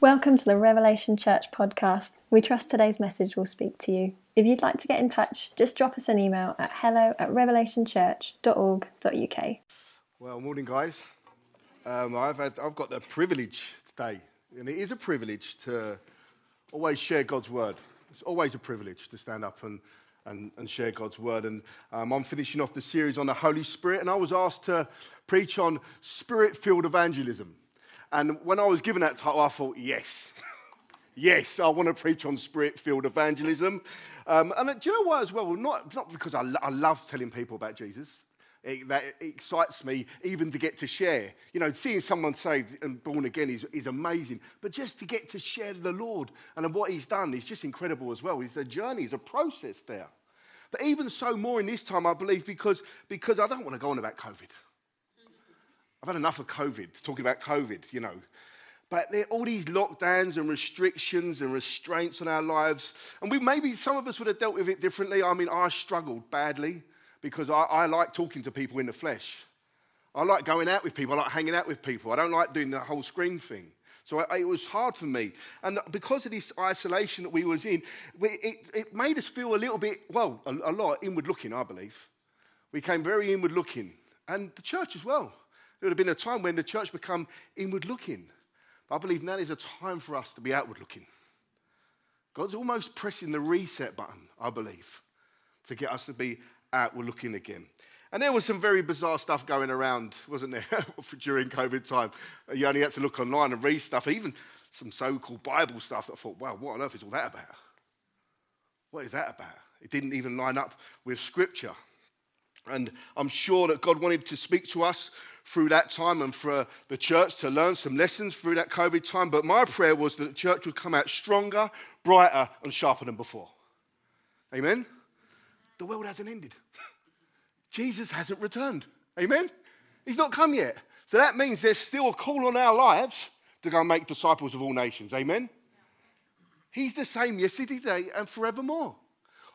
Welcome to the Revelation Church podcast. We trust today's message will speak to you. If you'd like to get in touch, just drop us an email at hello at revelationchurch.org.uk. Well, morning, guys. Um, I've, had, I've got the privilege today, and it is a privilege to always share God's word. It's always a privilege to stand up and, and, and share God's word. And um, I'm finishing off the series on the Holy Spirit, and I was asked to preach on spirit filled evangelism. And when I was given that title, I thought, yes, yes, I want to preach on spirit filled evangelism. Um, and do you know what, as well? Not, not because I, I love telling people about Jesus. It, that excites me even to get to share. You know, seeing someone saved and born again is, is amazing. But just to get to share the Lord and what He's done is just incredible as well. It's a journey, it's a process there. But even so, more in this time, I believe, because, because I don't want to go on about COVID. I've had enough of COVID, talking about COVID, you know. But there are all these lockdowns and restrictions and restraints on our lives. And we maybe some of us would have dealt with it differently. I mean, I struggled badly because I, I like talking to people in the flesh. I like going out with people. I like hanging out with people. I don't like doing the whole screen thing. So I, it was hard for me. And because of this isolation that we was in, it, it, made us feel a little bit, well, a, a lot inward looking, I believe. We came very inward looking. And the church as well. There would have been a time when the church become inward looking. But I believe now is a time for us to be outward looking. God's almost pressing the reset button, I believe, to get us to be outward looking again. And there was some very bizarre stuff going around, wasn't there, during COVID time? You only had to look online and read stuff, even some so called Bible stuff that I thought, wow, what on earth is all that about? What is that about? It didn't even line up with Scripture. And I'm sure that God wanted to speak to us through that time and for the church to learn some lessons through that COVID time. But my prayer was that the church would come out stronger, brighter, and sharper than before. Amen? The world hasn't ended. Jesus hasn't returned. Amen? He's not come yet. So that means there's still a call on our lives to go and make disciples of all nations. Amen? He's the same yesterday, today, and forevermore.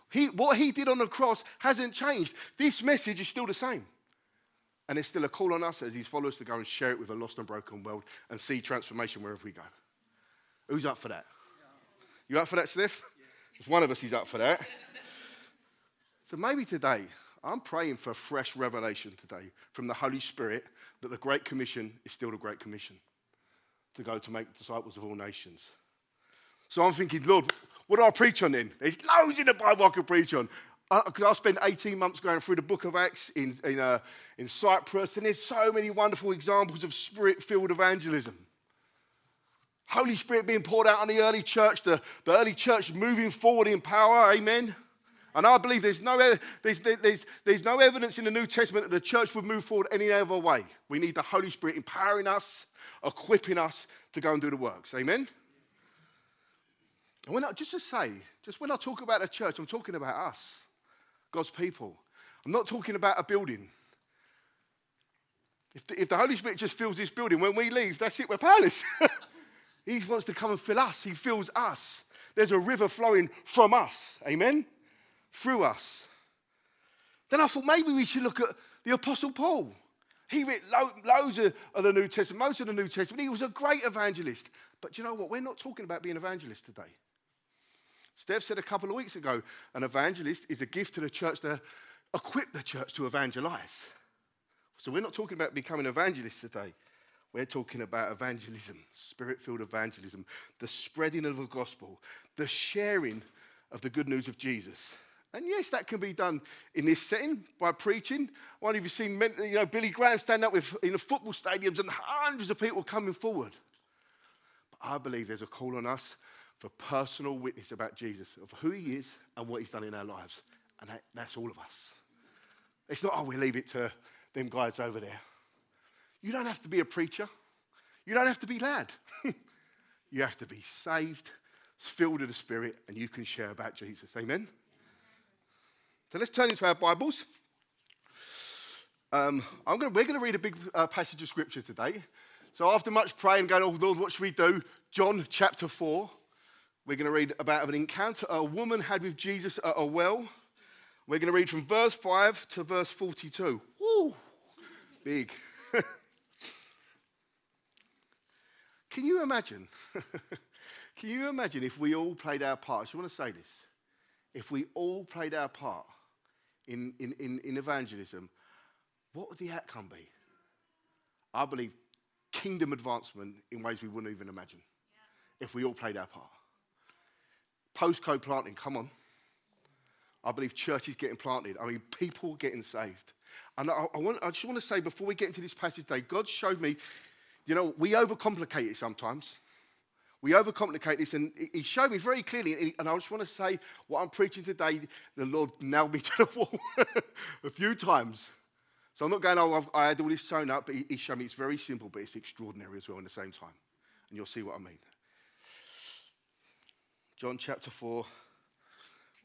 He, what he did on the cross hasn't changed. This message is still the same. And it's still a call on us as his followers to go and share it with a lost and broken world and see transformation wherever we go. Who's up for that? You up for that, Sniff? Just one of us is up for that. so maybe today, I'm praying for a fresh revelation today from the Holy Spirit that the Great Commission is still the Great Commission to go to make disciples of all nations. So I'm thinking, Lord, what do I preach on then? There's loads in the Bible I could preach on because I spent 18 months going through the book of Acts in, in, uh, in Cyprus, and there's so many wonderful examples of spirit filled evangelism. Holy Spirit being poured out on the early church, the, the early church moving forward in power, amen. And I believe there's no, there's, there's, there's no evidence in the New Testament that the church would move forward any other way. We need the Holy Spirit empowering us, equipping us to go and do the works, amen. And when I, just to say, just when I talk about the church, I'm talking about us. God's people. I'm not talking about a building. If the, if the Holy Spirit just fills this building, when we leave, that's it, we're powerless. he wants to come and fill us, He fills us. There's a river flowing from us, amen? Through us. Then I thought maybe we should look at the Apostle Paul. He wrote loads of, of the New Testament, most of the New Testament. He was a great evangelist. But do you know what? We're not talking about being evangelists today. Steph said a couple of weeks ago an evangelist is a gift to the church to equip the church to evangelize. So we're not talking about becoming evangelists today. We're talking about evangelism, spirit filled evangelism, the spreading of the gospel, the sharing of the good news of Jesus. And yes, that can be done in this setting by preaching. One of you seen, you know, Billy Graham stand up with, in the football stadiums and hundreds of people coming forward. But I believe there's a call on us for personal witness about Jesus, of who he is and what he's done in our lives. And that, that's all of us. It's not, oh, we leave it to them guys over there. You don't have to be a preacher. You don't have to be lad. you have to be saved, filled with the Spirit, and you can share about Jesus. Amen? So let's turn into our Bibles. Um, gonna, we're going to read a big uh, passage of Scripture today. So after much praying, going, oh Lord, what should we do? John chapter 4. We're going to read about an encounter a woman had with Jesus at a well. We're going to read from verse 5 to verse 42. Woo! Big. Can you imagine? Can you imagine if we all played our part? I just want to say this. If we all played our part in, in, in, in evangelism, what would the outcome be? I believe kingdom advancement in ways we wouldn't even imagine yeah. if we all played our part. Postcode planting, come on. I believe churches getting planted. I mean, people getting saved. And I, I, want, I just want to say before we get into this passage today, God showed me, you know, we overcomplicate it sometimes. We overcomplicate this, and He showed me very clearly. And I just want to say what I'm preaching today, the Lord nailed me to the wall a few times. So I'm not going, oh, I've, i had all this sewn up, but he, he showed me it's very simple, but it's extraordinary as well in the same time. And you'll see what I mean. John chapter 4,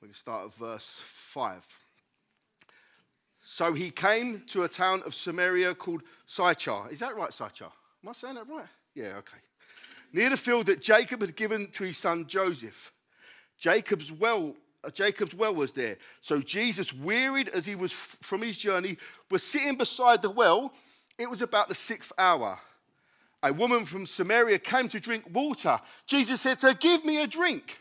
we can start at verse 5. So he came to a town of Samaria called Sychar. Is that right, Sychar? Am I saying that right? Yeah, okay. Near the field that Jacob had given to his son Joseph. Jacob's well uh, Jacob's well was there. So Jesus, wearied as he was from his journey, was sitting beside the well. It was about the sixth hour. A woman from Samaria came to drink water. Jesus said to her, Give me a drink.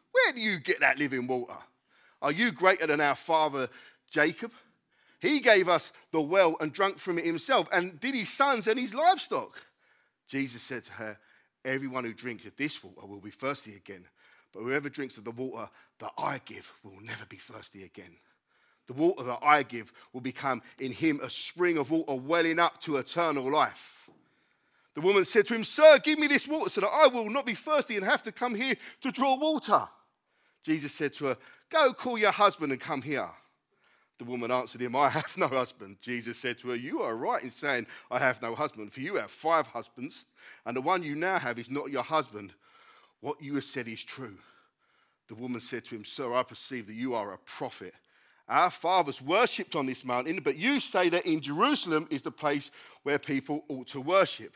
Where do you get that living water? Are you greater than our father Jacob? He gave us the well and drank from it himself, and did his sons and his livestock. Jesus said to her, Everyone who drinks of this water will be thirsty again. But whoever drinks of the water that I give will never be thirsty again. The water that I give will become in him a spring of water welling up to eternal life. The woman said to him, Sir, give me this water so that I will not be thirsty and have to come here to draw water. Jesus said to her, Go call your husband and come here. The woman answered him, I have no husband. Jesus said to her, You are right in saying, I have no husband, for you have five husbands, and the one you now have is not your husband. What you have said is true. The woman said to him, Sir, I perceive that you are a prophet. Our fathers worshipped on this mountain, but you say that in Jerusalem is the place where people ought to worship.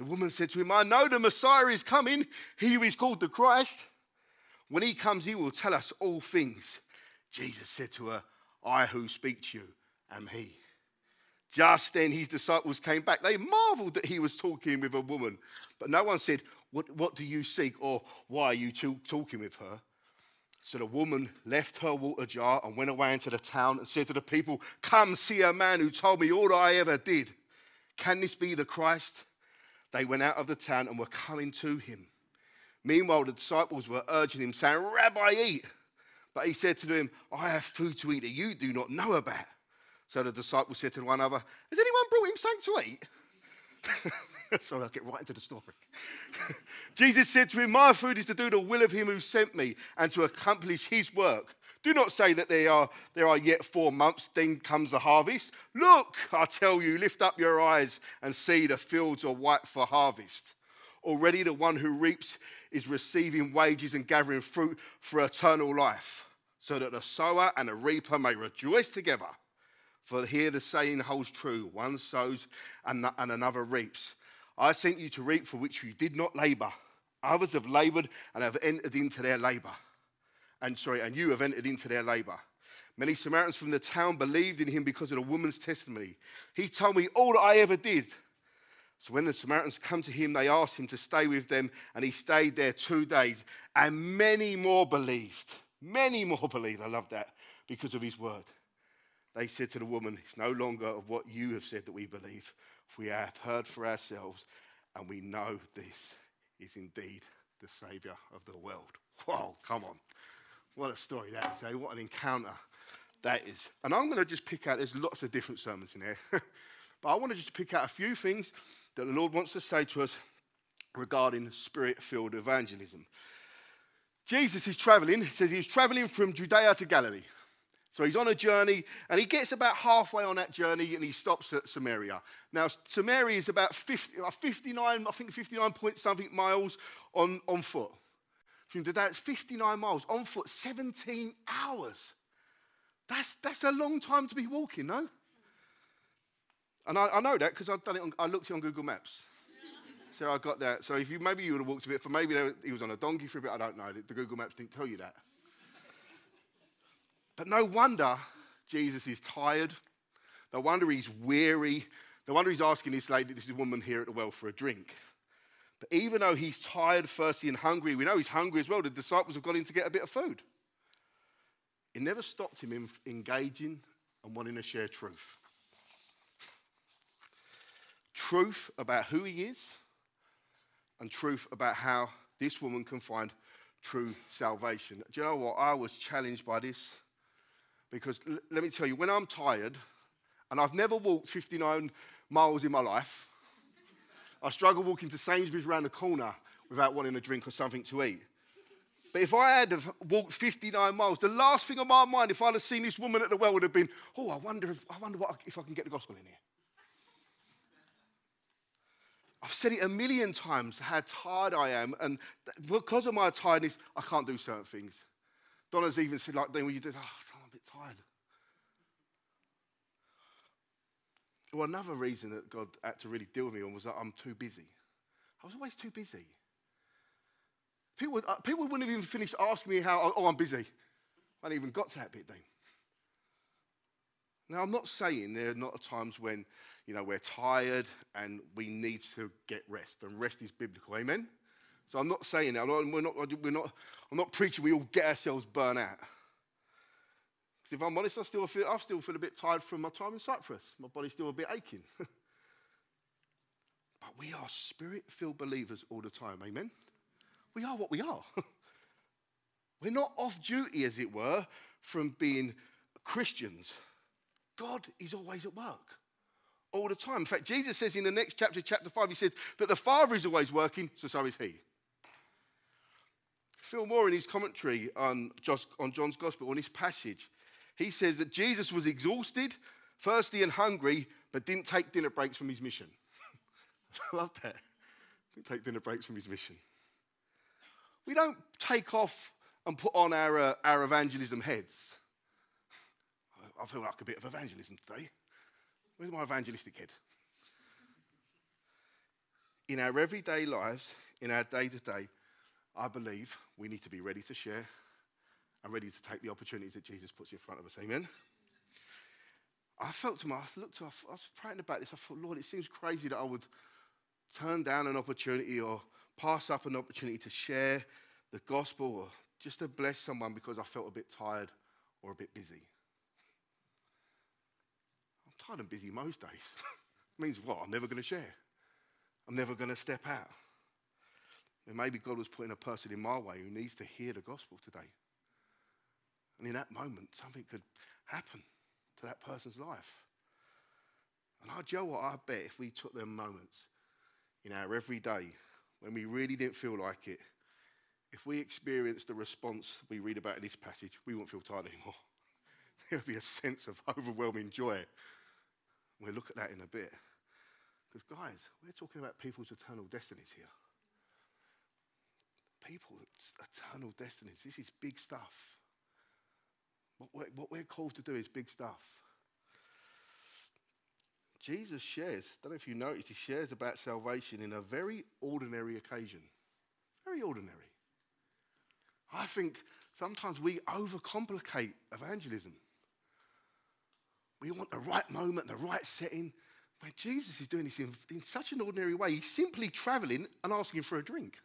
The woman said to him, I know the Messiah is coming, he who is called the Christ. When he comes, he will tell us all things. Jesus said to her, I who speak to you am he. Just then his disciples came back. They marveled that he was talking with a woman. But no one said, What, what do you seek? or Why are you talking with her? So the woman left her water jar and went away into the town and said to the people, Come see a man who told me all I ever did. Can this be the Christ? They went out of the town and were coming to him. Meanwhile, the disciples were urging him, saying, Rabbi, eat. But he said to them, I have food to eat that you do not know about. So the disciples said to one another, Has anyone brought him something to eat? Sorry, I'll get right into the story. Jesus said to him, My food is to do the will of him who sent me and to accomplish his work. Do not say that there are, there are yet four months, then comes the harvest. Look, I tell you, lift up your eyes and see the fields are white for harvest. Already the one who reaps is receiving wages and gathering fruit for eternal life, so that the sower and the reaper may rejoice together. For here the saying holds true one sows and, and another reaps. I sent you to reap for which you did not labor. Others have labored and have entered into their labor. And sorry, and you have entered into their labor. Many Samaritans from the town believed in him because of the woman's testimony. He told me all that I ever did. So when the Samaritans come to him, they asked him to stay with them, and he stayed there two days. And many more believed. Many more believed. I love that because of his word. They said to the woman, It's no longer of what you have said that we believe, we have heard for ourselves, and we know this is indeed the Saviour of the world. Wow, come on. What a story that is, eh? What an encounter that is. And I'm going to just pick out, there's lots of different sermons in here, but I want to just pick out a few things that the Lord wants to say to us regarding spirit filled evangelism. Jesus is traveling, he says he's traveling from Judea to Galilee. So he's on a journey and he gets about halfway on that journey and he stops at Samaria. Now, Samaria is about 50, 59, I think 59 point something miles on, on foot. From it's 59 miles on foot, 17 hours. That's, that's a long time to be walking, no? And I, I know that because I've done it on, I looked it on Google Maps. so I got that. So if you maybe you would have walked a bit, for maybe he was on a donkey for a bit, I don't know. The Google Maps didn't tell you that. But no wonder Jesus is tired. No wonder he's weary. No wonder he's asking this lady, this woman here at the well, for a drink. But even though he's tired, thirsty, and hungry, we know he's hungry as well. The disciples have got in to get a bit of food. It never stopped him in engaging and wanting to share truth. Truth about who he is, and truth about how this woman can find true salvation. Do you know what? I was challenged by this because l- let me tell you, when I'm tired, and I've never walked 59 miles in my life, I struggle walking to Sainsbury's around the corner without wanting a drink or something to eat. But if I had walked 59 miles, the last thing on my mind, if I'd have seen this woman at the well, would have been, oh, I wonder if I, wonder what, if I can get the gospel in here. I've said it a million times how tired I am, and because of my tiredness, I can't do certain things. Donna's even said, like, then when you did, oh, I'm a bit tired. Well, another reason that God had to really deal with me on was that I'm too busy. I was always too busy. People, uh, people wouldn't have even finished asking me how, oh, I'm busy. I hadn't even got to that bit then. Now, I'm not saying there are not times when, you know, we're tired and we need to get rest, and rest is biblical. Amen? So I'm not saying that. I'm not, we're not, we're not, I'm not preaching we all get ourselves burnt out. Because if I'm honest, I still, feel, I still feel a bit tired from my time in Cyprus. My body's still a bit aching. but we are spirit filled believers all the time. Amen? We are what we are. we're not off duty, as it were, from being Christians. God is always at work all the time. In fact, Jesus says in the next chapter, chapter 5, he says that the Father is always working, so so is he. Phil Moore, in his commentary on, on John's Gospel, on this passage, he says that Jesus was exhausted, thirsty, and hungry, but didn't take dinner breaks from his mission. I love that. Didn't take dinner breaks from his mission. We don't take off and put on our, uh, our evangelism heads. I feel like a bit of evangelism today. Where's my evangelistic head? In our everyday lives, in our day to day, I believe we need to be ready to share and ready to take the opportunities that Jesus puts in front of us. Amen. I felt to my, I looked to, I was praying about this. I thought, Lord, it seems crazy that I would turn down an opportunity or pass up an opportunity to share the gospel or just to bless someone because I felt a bit tired or a bit busy. I'm tired and busy most days. means what? I'm never going to share. I'm never going to step out. And maybe God was putting a person in my way who needs to hear the gospel today. And in that moment, something could happen to that person's life. And I, Joe, what I bet if we took them moments in our everyday when we really didn't feel like it, if we experienced the response we read about in this passage, we won't feel tired anymore. There'll be a sense of overwhelming joy. We'll look at that in a bit. Because, guys, we're talking about people's eternal destinies here People's eternal destinies. This is big stuff. What we're, what we're called to do is big stuff. Jesus shares, I don't know if you noticed, he shares about salvation in a very ordinary occasion. Very ordinary. I think sometimes we overcomplicate evangelism. We want the right moment, the right setting. When Jesus is doing this in, in such an ordinary way, he's simply traveling and asking for a drink.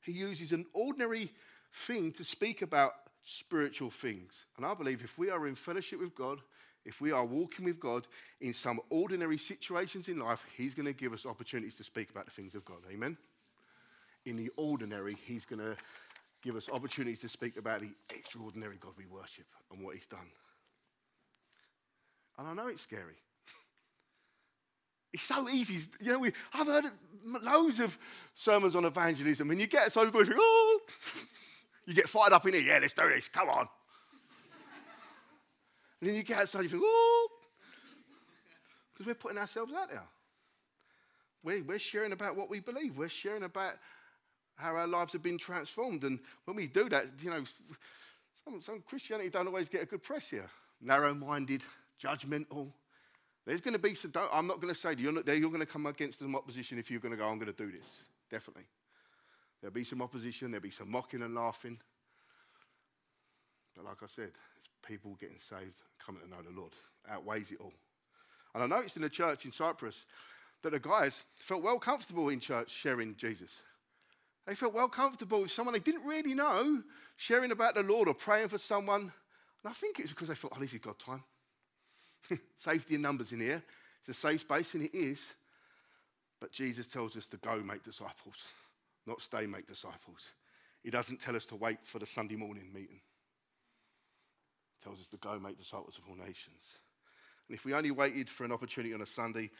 He uses an ordinary thing to speak about spiritual things. And I believe if we are in fellowship with God, if we are walking with God in some ordinary situations in life, He's going to give us opportunities to speak about the things of God. Amen? in the ordinary, He's going to give us opportunities to speak about the extraordinary God we worship and what He's done. And I know it's scary. It's so easy. You know, we, I've heard loads of sermons on evangelism, and you get so you think, oh, you get fired up in here. Yeah, let's do this. Come on. and then you get outside, you think, oh, because we're putting ourselves out there. We're, we're sharing about what we believe. We're sharing about how our lives have been transformed. And when we do that, you know, some, some Christianity don't always get a good press here. Narrow-minded, judgmental. There's going to be some, I'm not going to say you're, not, you're going to come against some opposition if you're going to go, I'm going to do this. Definitely. There'll be some opposition, there'll be some mocking and laughing. But like I said, it's people getting saved, coming to know the Lord. Outweighs it all. And I noticed in the church in Cyprus that the guys felt well comfortable in church sharing Jesus. They felt well comfortable with someone they didn't really know sharing about the Lord or praying for someone. And I think it's because they thought, oh, this is God time. Safety in numbers in here. It's a safe space, and it is. But Jesus tells us to go make disciples, not stay make disciples. He doesn't tell us to wait for the Sunday morning meeting. He tells us to go make disciples of all nations. And if we only waited for an opportunity on a Sunday,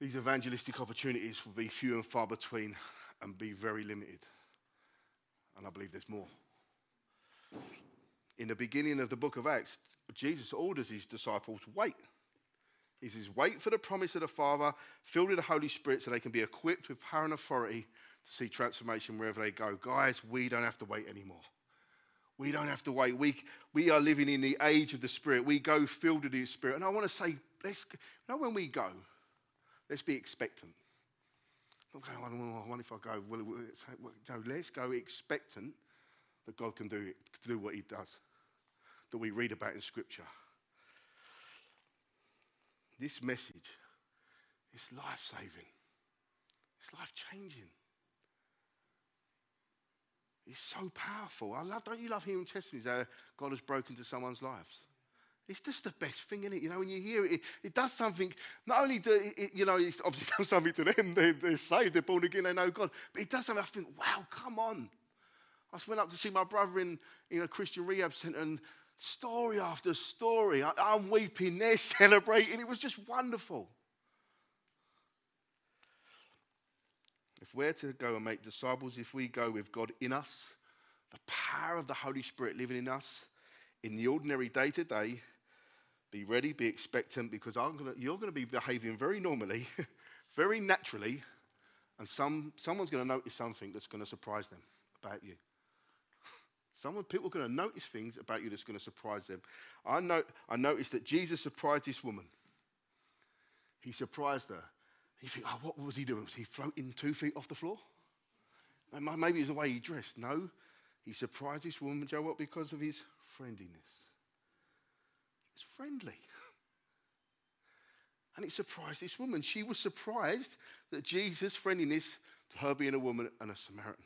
these evangelistic opportunities will be few and far between and be very limited. And I believe there's more. In the beginning of the book of Acts, Jesus orders his disciples wait. He says, wait for the promise of the Father, filled with the Holy Spirit, so they can be equipped with power and authority see transformation wherever they go. Guys, we don't have to wait anymore. We don't have to wait. We, we are living in the age of the Spirit. We go filled with the Spirit. And I want to say, let's, you know, when we go, let's be expectant. Not going, oh, I wonder if I go, Will, well, no, let's go expectant that God can do, do what He does, that we read about in Scripture. This message is life saving, it's life changing. It's so powerful. I love, don't you love hearing testimonies how God has broken into someone's lives? It's just the best thing, isn't it? You know, when you hear it, it, it does something. Not only do it, you know, it's obviously done something to them. They, they're saved, they're born again, they know God. But it does something. I think, wow, come on. I went up to see my brother in, in a Christian rehab center, and story after story, I, I'm weeping, they're celebrating. It was just wonderful. If we're to go and make disciples, if we go with God in us, the power of the Holy Spirit living in us, in the ordinary day to day, be ready, be expectant, because gonna, you're going to be behaving very normally, very naturally, and some, someone's going to notice something that's going to surprise them about you. Someone, people are going to notice things about you that's going to surprise them. I, know, I noticed that Jesus surprised this woman. He surprised her. You think, oh, what was he doing? Was he floating two feet off the floor? Maybe it was the way he dressed. No, he surprised this woman, Joe, what? Because of his friendliness. It's friendly. and it surprised this woman. She was surprised that Jesus' friendliness to her being a woman and a Samaritan.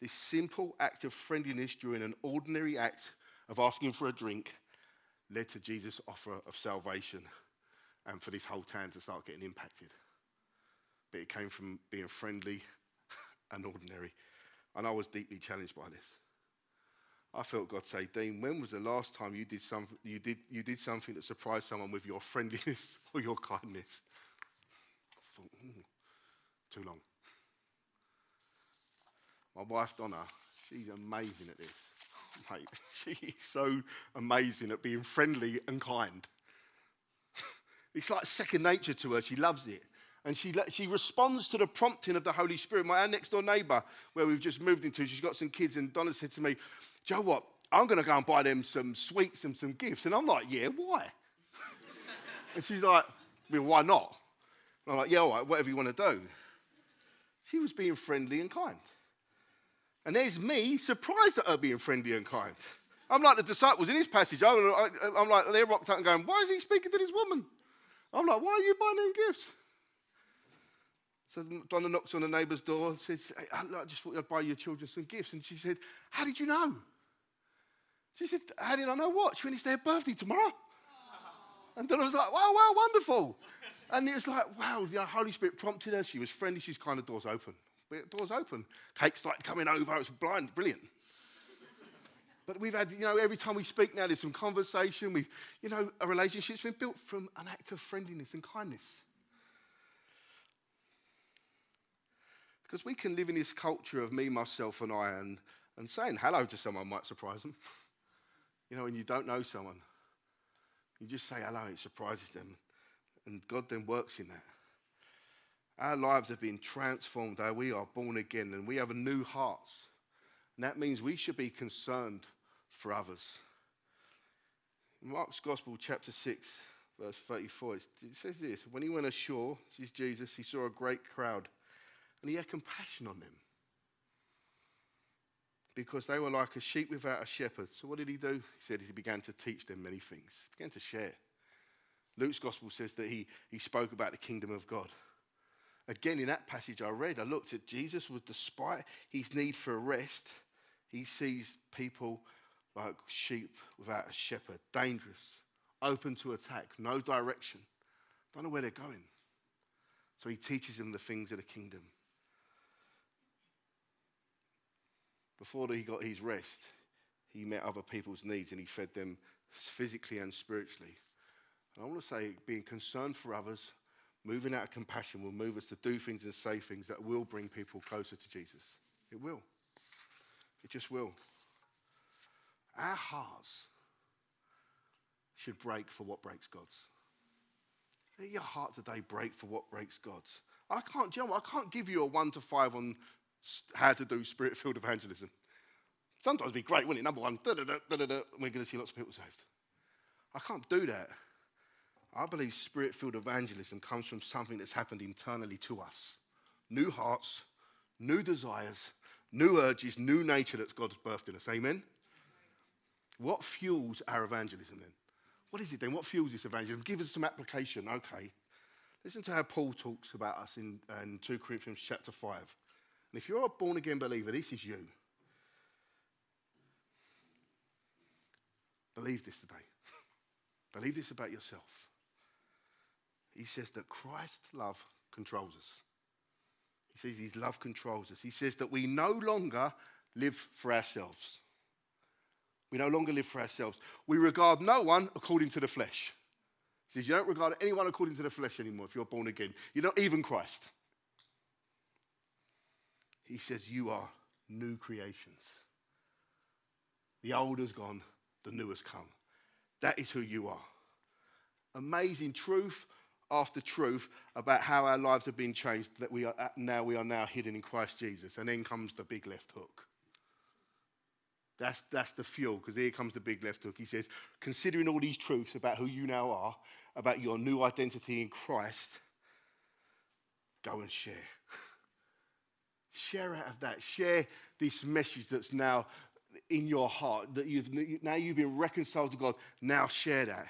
This simple act of friendliness during an ordinary act of asking for a drink led to Jesus' offer of salvation and for this whole town to start getting impacted but it came from being friendly and ordinary. And I was deeply challenged by this. I felt God say, Dean, when was the last time you did, some, you did, you did something that surprised someone with your friendliness or your kindness? Thought, mm, too long. My wife, Donna, she's amazing at this. Mate, she is so amazing at being friendly and kind. it's like second nature to her. She loves it and she, she responds to the prompting of the Holy Spirit. My next door neighbor, where we've just moved into, she's got some kids, and Donna said to me, Joe, what? I'm going to go and buy them some sweets and some gifts. And I'm like, yeah, why? and she's like, well, why not? And I'm like, yeah, all right, whatever you want to do. She was being friendly and kind. And there's me surprised at her being friendly and kind. I'm like the disciples in this passage. I'm like, they're rocked up and going, why is he speaking to this woman? I'm like, why are you buying them gifts? So Donna knocks on the neighbour's door and says, hey, I just thought I'd buy your children some gifts. And she said, How did you know? She said, How did I know what? She went, It's their birthday tomorrow. And Donna was like, Wow, wow, wonderful. and it was like, Wow, the Holy Spirit prompted her. She was friendly. She's kind of doors open. But door's open. Kate's like coming over. It was blind, brilliant. but we've had, you know, every time we speak now, there's some conversation. We've, you know, a relationship's been built from an act of friendliness and kindness. Because we can live in this culture of me, myself, and I, and, and saying hello to someone might surprise them. You know, and you don't know someone, you just say hello, it surprises them. And God then works in that. Our lives have been transformed. We are born again and we have a new heart. And that means we should be concerned for others. In Mark's Gospel, chapter 6, verse 34, it says this When he went ashore, this is Jesus, he saw a great crowd and he had compassion on them because they were like a sheep without a shepherd. So what did he do? He said he began to teach them many things, he began to share. Luke's gospel says that he, he spoke about the kingdom of God. Again, in that passage I read, I looked at Jesus was despite his need for rest, he sees people like sheep without a shepherd, dangerous, open to attack, no direction, don't know where they're going. So he teaches them the things of the kingdom. Before he got his rest, he met other people's needs and he fed them physically and spiritually. And I want to say, being concerned for others, moving out of compassion will move us to do things and say things that will bring people closer to Jesus. It will. It just will. Our hearts should break for what breaks God's. Let your heart today break for what breaks God's. I can't, you know, I can't give you a one to five on how to do spirit filled evangelism. Sometimes be great, wouldn't it? Number one, da da da da da, we're going to see lots of people saved. I can't do that. I believe spirit filled evangelism comes from something that's happened internally to us new hearts, new desires, new urges, new nature that God's birthed in us. Amen? What fuels our evangelism then? What is it then? What fuels this evangelism? Give us some application. Okay. Listen to how Paul talks about us in, in 2 Corinthians chapter 5. And if you're a born again believer, this is you. Believe this today. Believe this about yourself. He says that Christ's love controls us. He says his love controls us. He says that we no longer live for ourselves. We no longer live for ourselves. We regard no one according to the flesh. He says, You don't regard anyone according to the flesh anymore if you're born again. You're not even Christ. He says, You are new creations. The old has gone, the new has come. That is who you are. Amazing truth after truth about how our lives have been changed, that we are uh, now we are now hidden in Christ Jesus. And then comes the big left hook. That's, that's the fuel, because here comes the big left hook. He says, considering all these truths about who you now are, about your new identity in Christ, go and share. Share out of that. Share this message that's now in your heart, that you've now you've been reconciled to God. Now share that.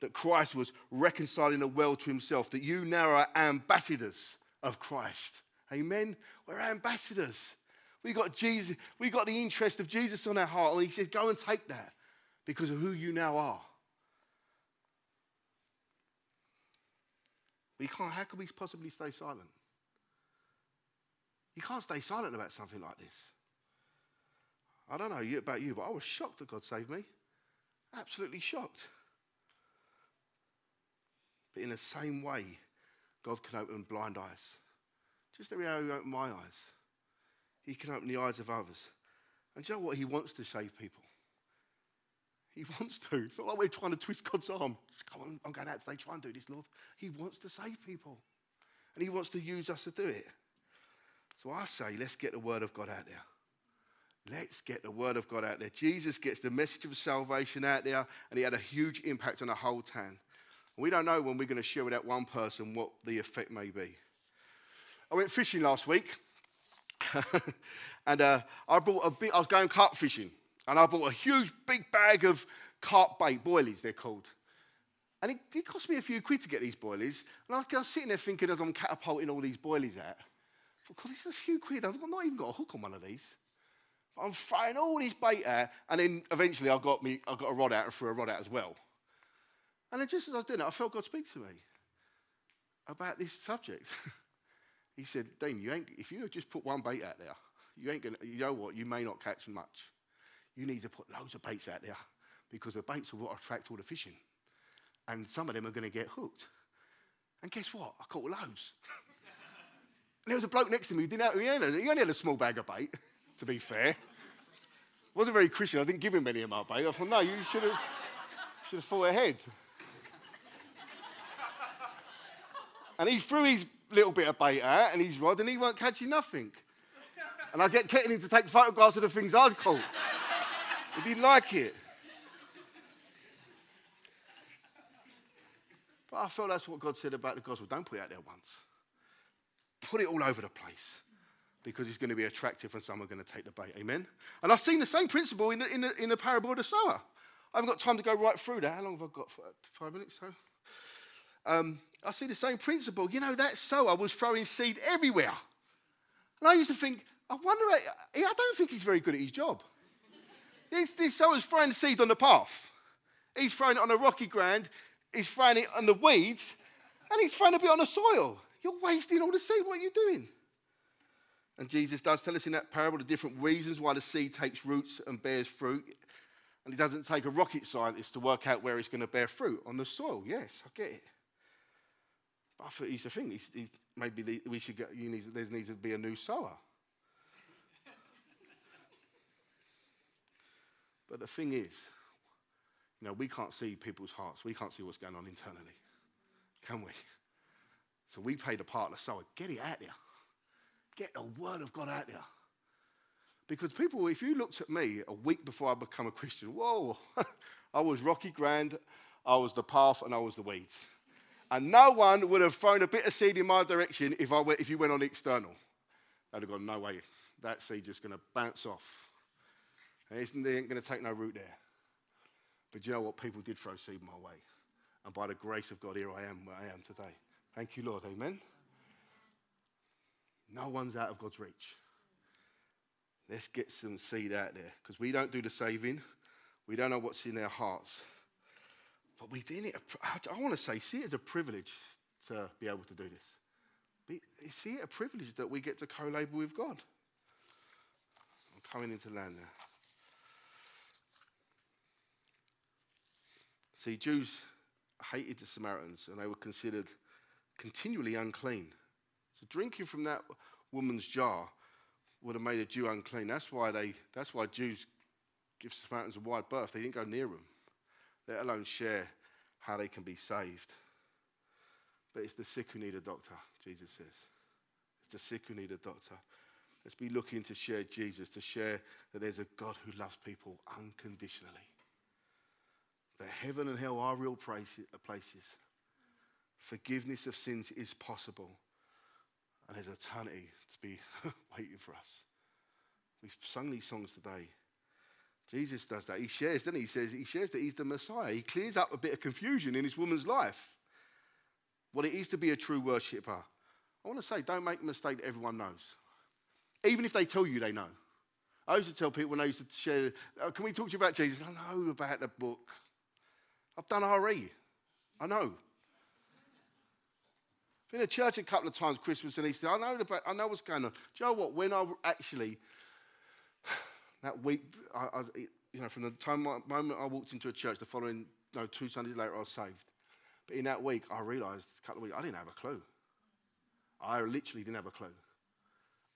That Christ was reconciling the world to himself, that you now are ambassadors of Christ. Amen. We're ambassadors. We got Jesus, we got the interest of Jesus on our heart, and he says, Go and take that because of who you now are. We can't, how can we possibly stay silent? You can't stay silent about something like this. I don't know about you, but I was shocked that God saved me. Absolutely shocked. But in the same way, God can open blind eyes. Just the way He opened my eyes. He can open the eyes of others. And you know what? He wants to save people. He wants to. It's not like we're trying to twist God's arm. Come on, I'm going out today, try and do this, Lord. He wants to save people. And He wants to use us to do it. So I say, let's get the word of God out there. Let's get the word of God out there. Jesus gets the message of salvation out there, and he had a huge impact on the whole town. We don't know when we're going to share with that one person what the effect may be. I went fishing last week, and uh, I bought a big, I was going carp fishing, and I bought a huge big bag of carp bait, boilies they're called. And it, it cost me a few quid to get these boilies. And I was sitting there thinking as I'm catapulting all these boilies out, God, this is a few quid. I've not even got a hook on one of these. I'm throwing all this bait out, and then eventually I got me, I got a rod out and threw a rod out as well. And then just as I was doing it, I felt God speak to me about this subject. He said, Dean, you ain't, if you just put one bait out there, you ain't gonna, you know what, you may not catch much. You need to put loads of baits out there because the baits are what attract all the fishing. And some of them are going to get hooked. And guess what? I caught loads. there was a bloke next to me who didn't have, he only had a small bag of bait, to be fair. Wasn't very Christian. I didn't give him any of my bait. I thought, no, you should have, should have thought ahead. and he threw his little bit of bait out and his rod, and he weren't catching nothing. And I get getting him to take photographs of the things I'd caught. he didn't like it. But I felt that's what God said about the gospel. Don't put it out there once. Put it all over the place because it's going to be attractive when someone's going to take the bait. Amen? And I've seen the same principle in the, in the, in the parable of the sower. I haven't got time to go right through that. How long have I got? Five minutes? So, um, I see the same principle. You know, that sower was throwing seed everywhere. And I used to think, I wonder, I don't think he's very good at his job. this, this sower's throwing seed on the path. He's throwing it on the rocky ground, he's throwing it on the weeds, and he's throwing a bit on the soil. You're wasting all the seed. What are you doing? And Jesus does tell us in that parable the different reasons why the seed takes roots and bears fruit. And it doesn't take a rocket scientist to work out where it's going to bear fruit on the soil. Yes, I get it. But I thought he's the thing. He's, he's, maybe we should get, you need, there needs to be a new sower. but the thing is, you know, we can't see people's hearts. We can't see what's going on internally, can we? So we play the part of the sower. Get it out there. Get the word of God out there. Because people, if you looked at me a week before I become a Christian, whoa, I was Rocky Grand, I was the path, and I was the weeds. And no one would have thrown a bit of seed in my direction if, I went, if you went on external. They'd have gone, no way, that seed just going to bounce off. And they ain't going to take no root there. But you know what? People did throw seed my way. And by the grace of God, here I am where I am today. Thank you, Lord. Amen. No one's out of God's reach. Let's get some seed out there because we don't do the saving. We don't know what's in their hearts. But we did it. I want to say, see it as a privilege to be able to do this. See it a privilege that we get to co labor with God. I'm coming into land now. See, Jews hated the Samaritans and they were considered continually unclean. So drinking from that woman's jar would have made a Jew unclean. That's why they that's why Jews give Samaritans a wide berth. They didn't go near them, let alone share how they can be saved. But it's the sick who need a doctor, Jesus says. It's the sick who need a doctor. Let's be looking to share Jesus, to share that there's a God who loves people unconditionally. That heaven and hell are real places. Forgiveness of sins is possible. And there's eternity to be waiting for us. We've sung these songs today. Jesus does that. He shares, doesn't he? He says he shares that he's the Messiah. He clears up a bit of confusion in this woman's life. What it is to be a true worshipper. I want to say, don't make a mistake that everyone knows. Even if they tell you they know. I used to tell people when I used to share, oh, can we talk to you about Jesus? I know about the book. I've done RE. I know. Been to church a couple of times, Christmas and Easter. I know, about, I know what's going on. Do you know what? When I actually, that week, I, I, you know, from the time moment I walked into a church, the following, no, two Sundays later, I was saved. But in that week, I realized a couple of weeks, I didn't have a clue. I literally didn't have a clue.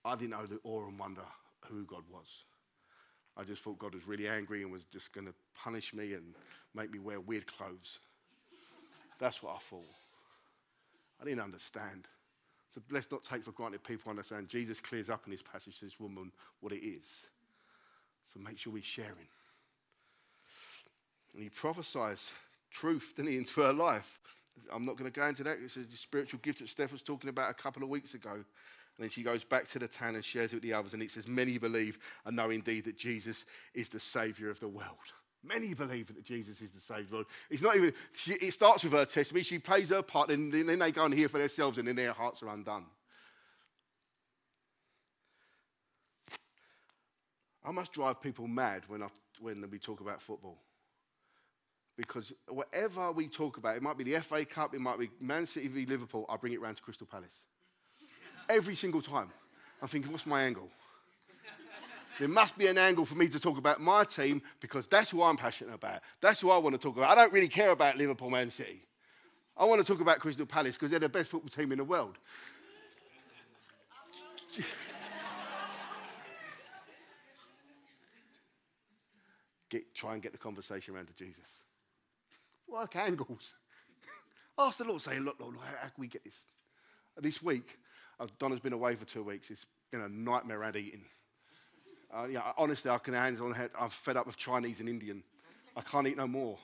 I didn't know the awe and wonder who God was. I just thought God was really angry and was just going to punish me and make me wear weird clothes. That's what I thought. I didn't understand. So let's not take for granted people understand. Jesus clears up in this passage to this woman what it is. So make sure we're sharing. And he prophesies truth, didn't he, into her life. I'm not going to go into that. It's a spiritual gift that Steph was talking about a couple of weeks ago. And then she goes back to the town and shares it with the others. And it says, Many believe and know indeed that Jesus is the Savior of the world. Many believe that Jesus is the saved Lord. It's not even, she, it starts with her testimony. She plays her part, and then they go and hear for themselves, and then their hearts are undone. I must drive people mad when, I, when we talk about football. Because whatever we talk about, it might be the FA Cup, it might be Man City v Liverpool, I bring it round to Crystal Palace. Every single time. I'm thinking, what's my angle? There must be an angle for me to talk about my team because that's who I'm passionate about. That's who I want to talk about. I don't really care about Liverpool Man City. I want to talk about Crystal Palace because they're the best football team in the world. get, try and get the conversation around to Jesus. Work angles. Ask the Lord, say, look, Lord, how, can we get this? This week, Donna's been away for two weeks. It's been a nightmare around eating. Uh, yeah, honestly, I can hands on head. I'm fed up with Chinese and Indian. I can't eat no more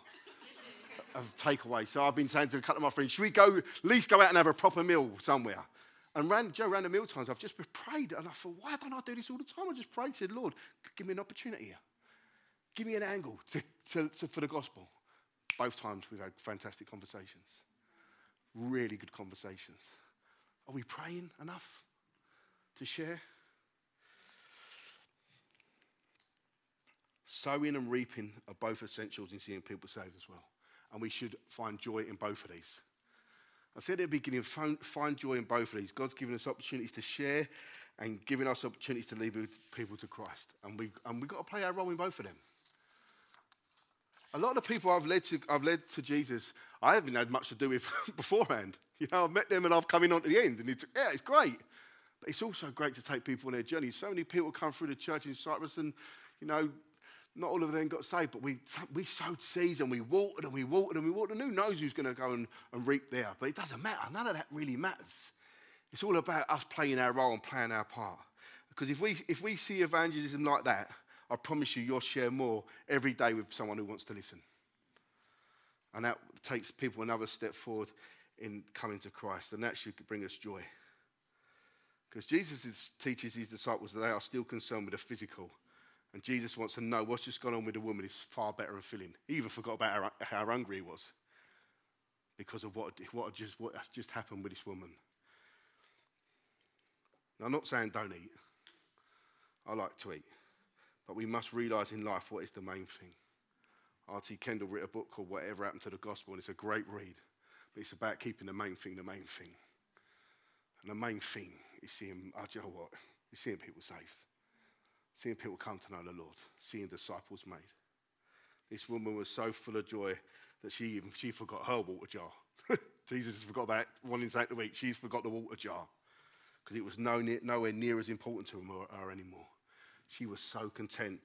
of takeaway. So I've been saying to a couple of my friends, should we go, at least go out and have a proper meal somewhere? And ran, Joe, around the meal times, I've just prayed. And I thought, why don't I do this all the time? I just prayed, said, Lord, give me an opportunity here. Give me an angle to, to, to, for the gospel. Both times we've had fantastic conversations. Really good conversations. Are we praying enough to share? Sowing and reaping are both essentials in seeing people saved as well. And we should find joy in both of these. I said at the beginning, find, joy in both of these. God's given us opportunities to share and giving us opportunities to lead people to Christ. And, we, and we've got to play our role in both of them. A lot of the people I've led to, I've led to Jesus, I haven't had much to do with beforehand. You know, I've met them and I've come in on to the end, and it's, yeah, it's great. But it's also great to take people on their journey. So many people come through the church in Cyprus, and, you know, not all of them got saved, but we, we sowed seeds and we watered and we watered and we watered. And who knows who's going to go and, and reap there? But it doesn't matter. None of that really matters. It's all about us playing our role and playing our part. Because if we, if we see evangelism like that, I promise you, you'll share more every day with someone who wants to listen. And that takes people another step forward in coming to Christ. And that should bring us joy. Because Jesus teaches his disciples that they are still concerned with the physical. And Jesus wants to know what's just gone on with the woman is far better than filling. He even forgot about how, how hungry he was because of what, what, just, what just happened with this woman. Now, I'm not saying don't eat. I like to eat. But we must realize in life what is the main thing. R.T. Kendall wrote a book called Whatever Happened to the Gospel, and it's a great read. But it's about keeping the main thing the main thing. And the main thing is seeing, oh, you know what? Is seeing people saved. Seeing people come to know the Lord. Seeing disciples made. This woman was so full of joy that she even she forgot her water jar. Jesus has forgot about one inside the week. She's forgot the water jar because it was no, nowhere near as important to her anymore. She was so content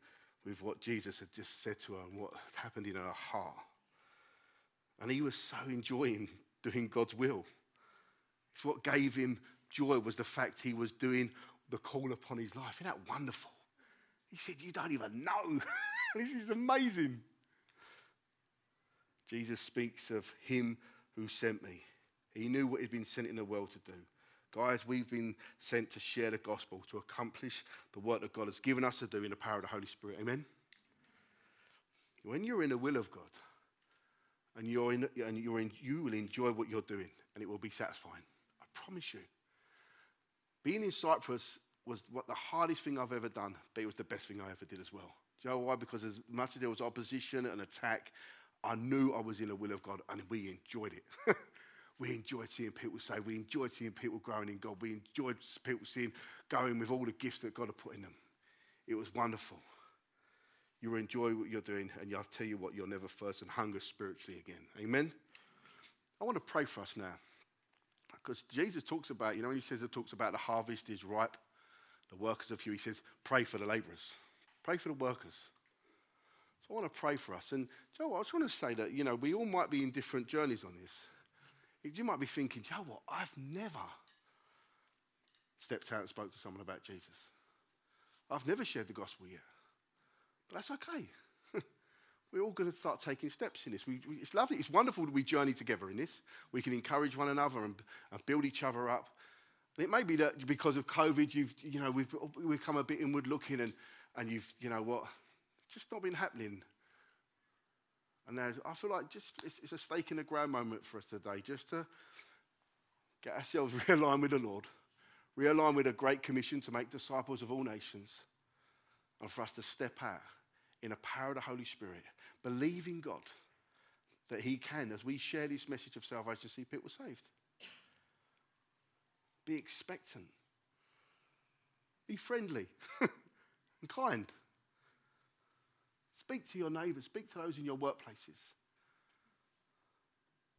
with what Jesus had just said to her and what happened in her heart. And he was so enjoying doing God's will. It's what gave him joy was the fact he was doing the call upon his life. Isn't that wonderful? He said, You don't even know. this is amazing. Jesus speaks of him who sent me. He knew what he'd been sent in the world to do. Guys, we've been sent to share the gospel, to accomplish the work that God has given us to do in the power of the Holy Spirit. Amen? When you're in the will of God, and, you're in, and you're in, you will enjoy what you're doing, and it will be satisfying. I promise you. Being in Cyprus was what the hardest thing I've ever done, but it was the best thing I ever did as well. Do you know why? Because as much as there was opposition and attack, I knew I was in the will of God, and we enjoyed it. we enjoyed seeing people say, we enjoyed seeing people growing in God, we enjoyed people seeing going with all the gifts that God had put in them. It was wonderful. You enjoy what you're doing, and I'll tell you what, you'll never thirst and hunger spiritually again. Amen? I want to pray for us now. Because Jesus talks about, you know, when he says it talks about the harvest is ripe, the workers are few, he says, pray for the laborers. Pray for the workers. So I want to pray for us. And Joe, I just want to say that, you know, we all might be in different journeys on this. You might be thinking, Joe, what? I've never stepped out and spoke to someone about Jesus. I've never shared the gospel yet. But that's okay. We're all going to start taking steps in this. We, we, it's lovely. It's wonderful that we journey together in this. We can encourage one another and, and build each other up. It may be that because of COVID, you've, you know, we've, we've become a bit inward looking and, and you've, you know what, it's just not been happening. And I feel like just it's, it's a stake in the ground moment for us today, just to get ourselves realigned with the Lord, realigned with a great commission to make disciples of all nations, and for us to step out in the power of the Holy Spirit, believing God that He can, as we share this message of salvation, see people saved. Be expectant. Be friendly and kind. Speak to your neighbours, speak to those in your workplaces.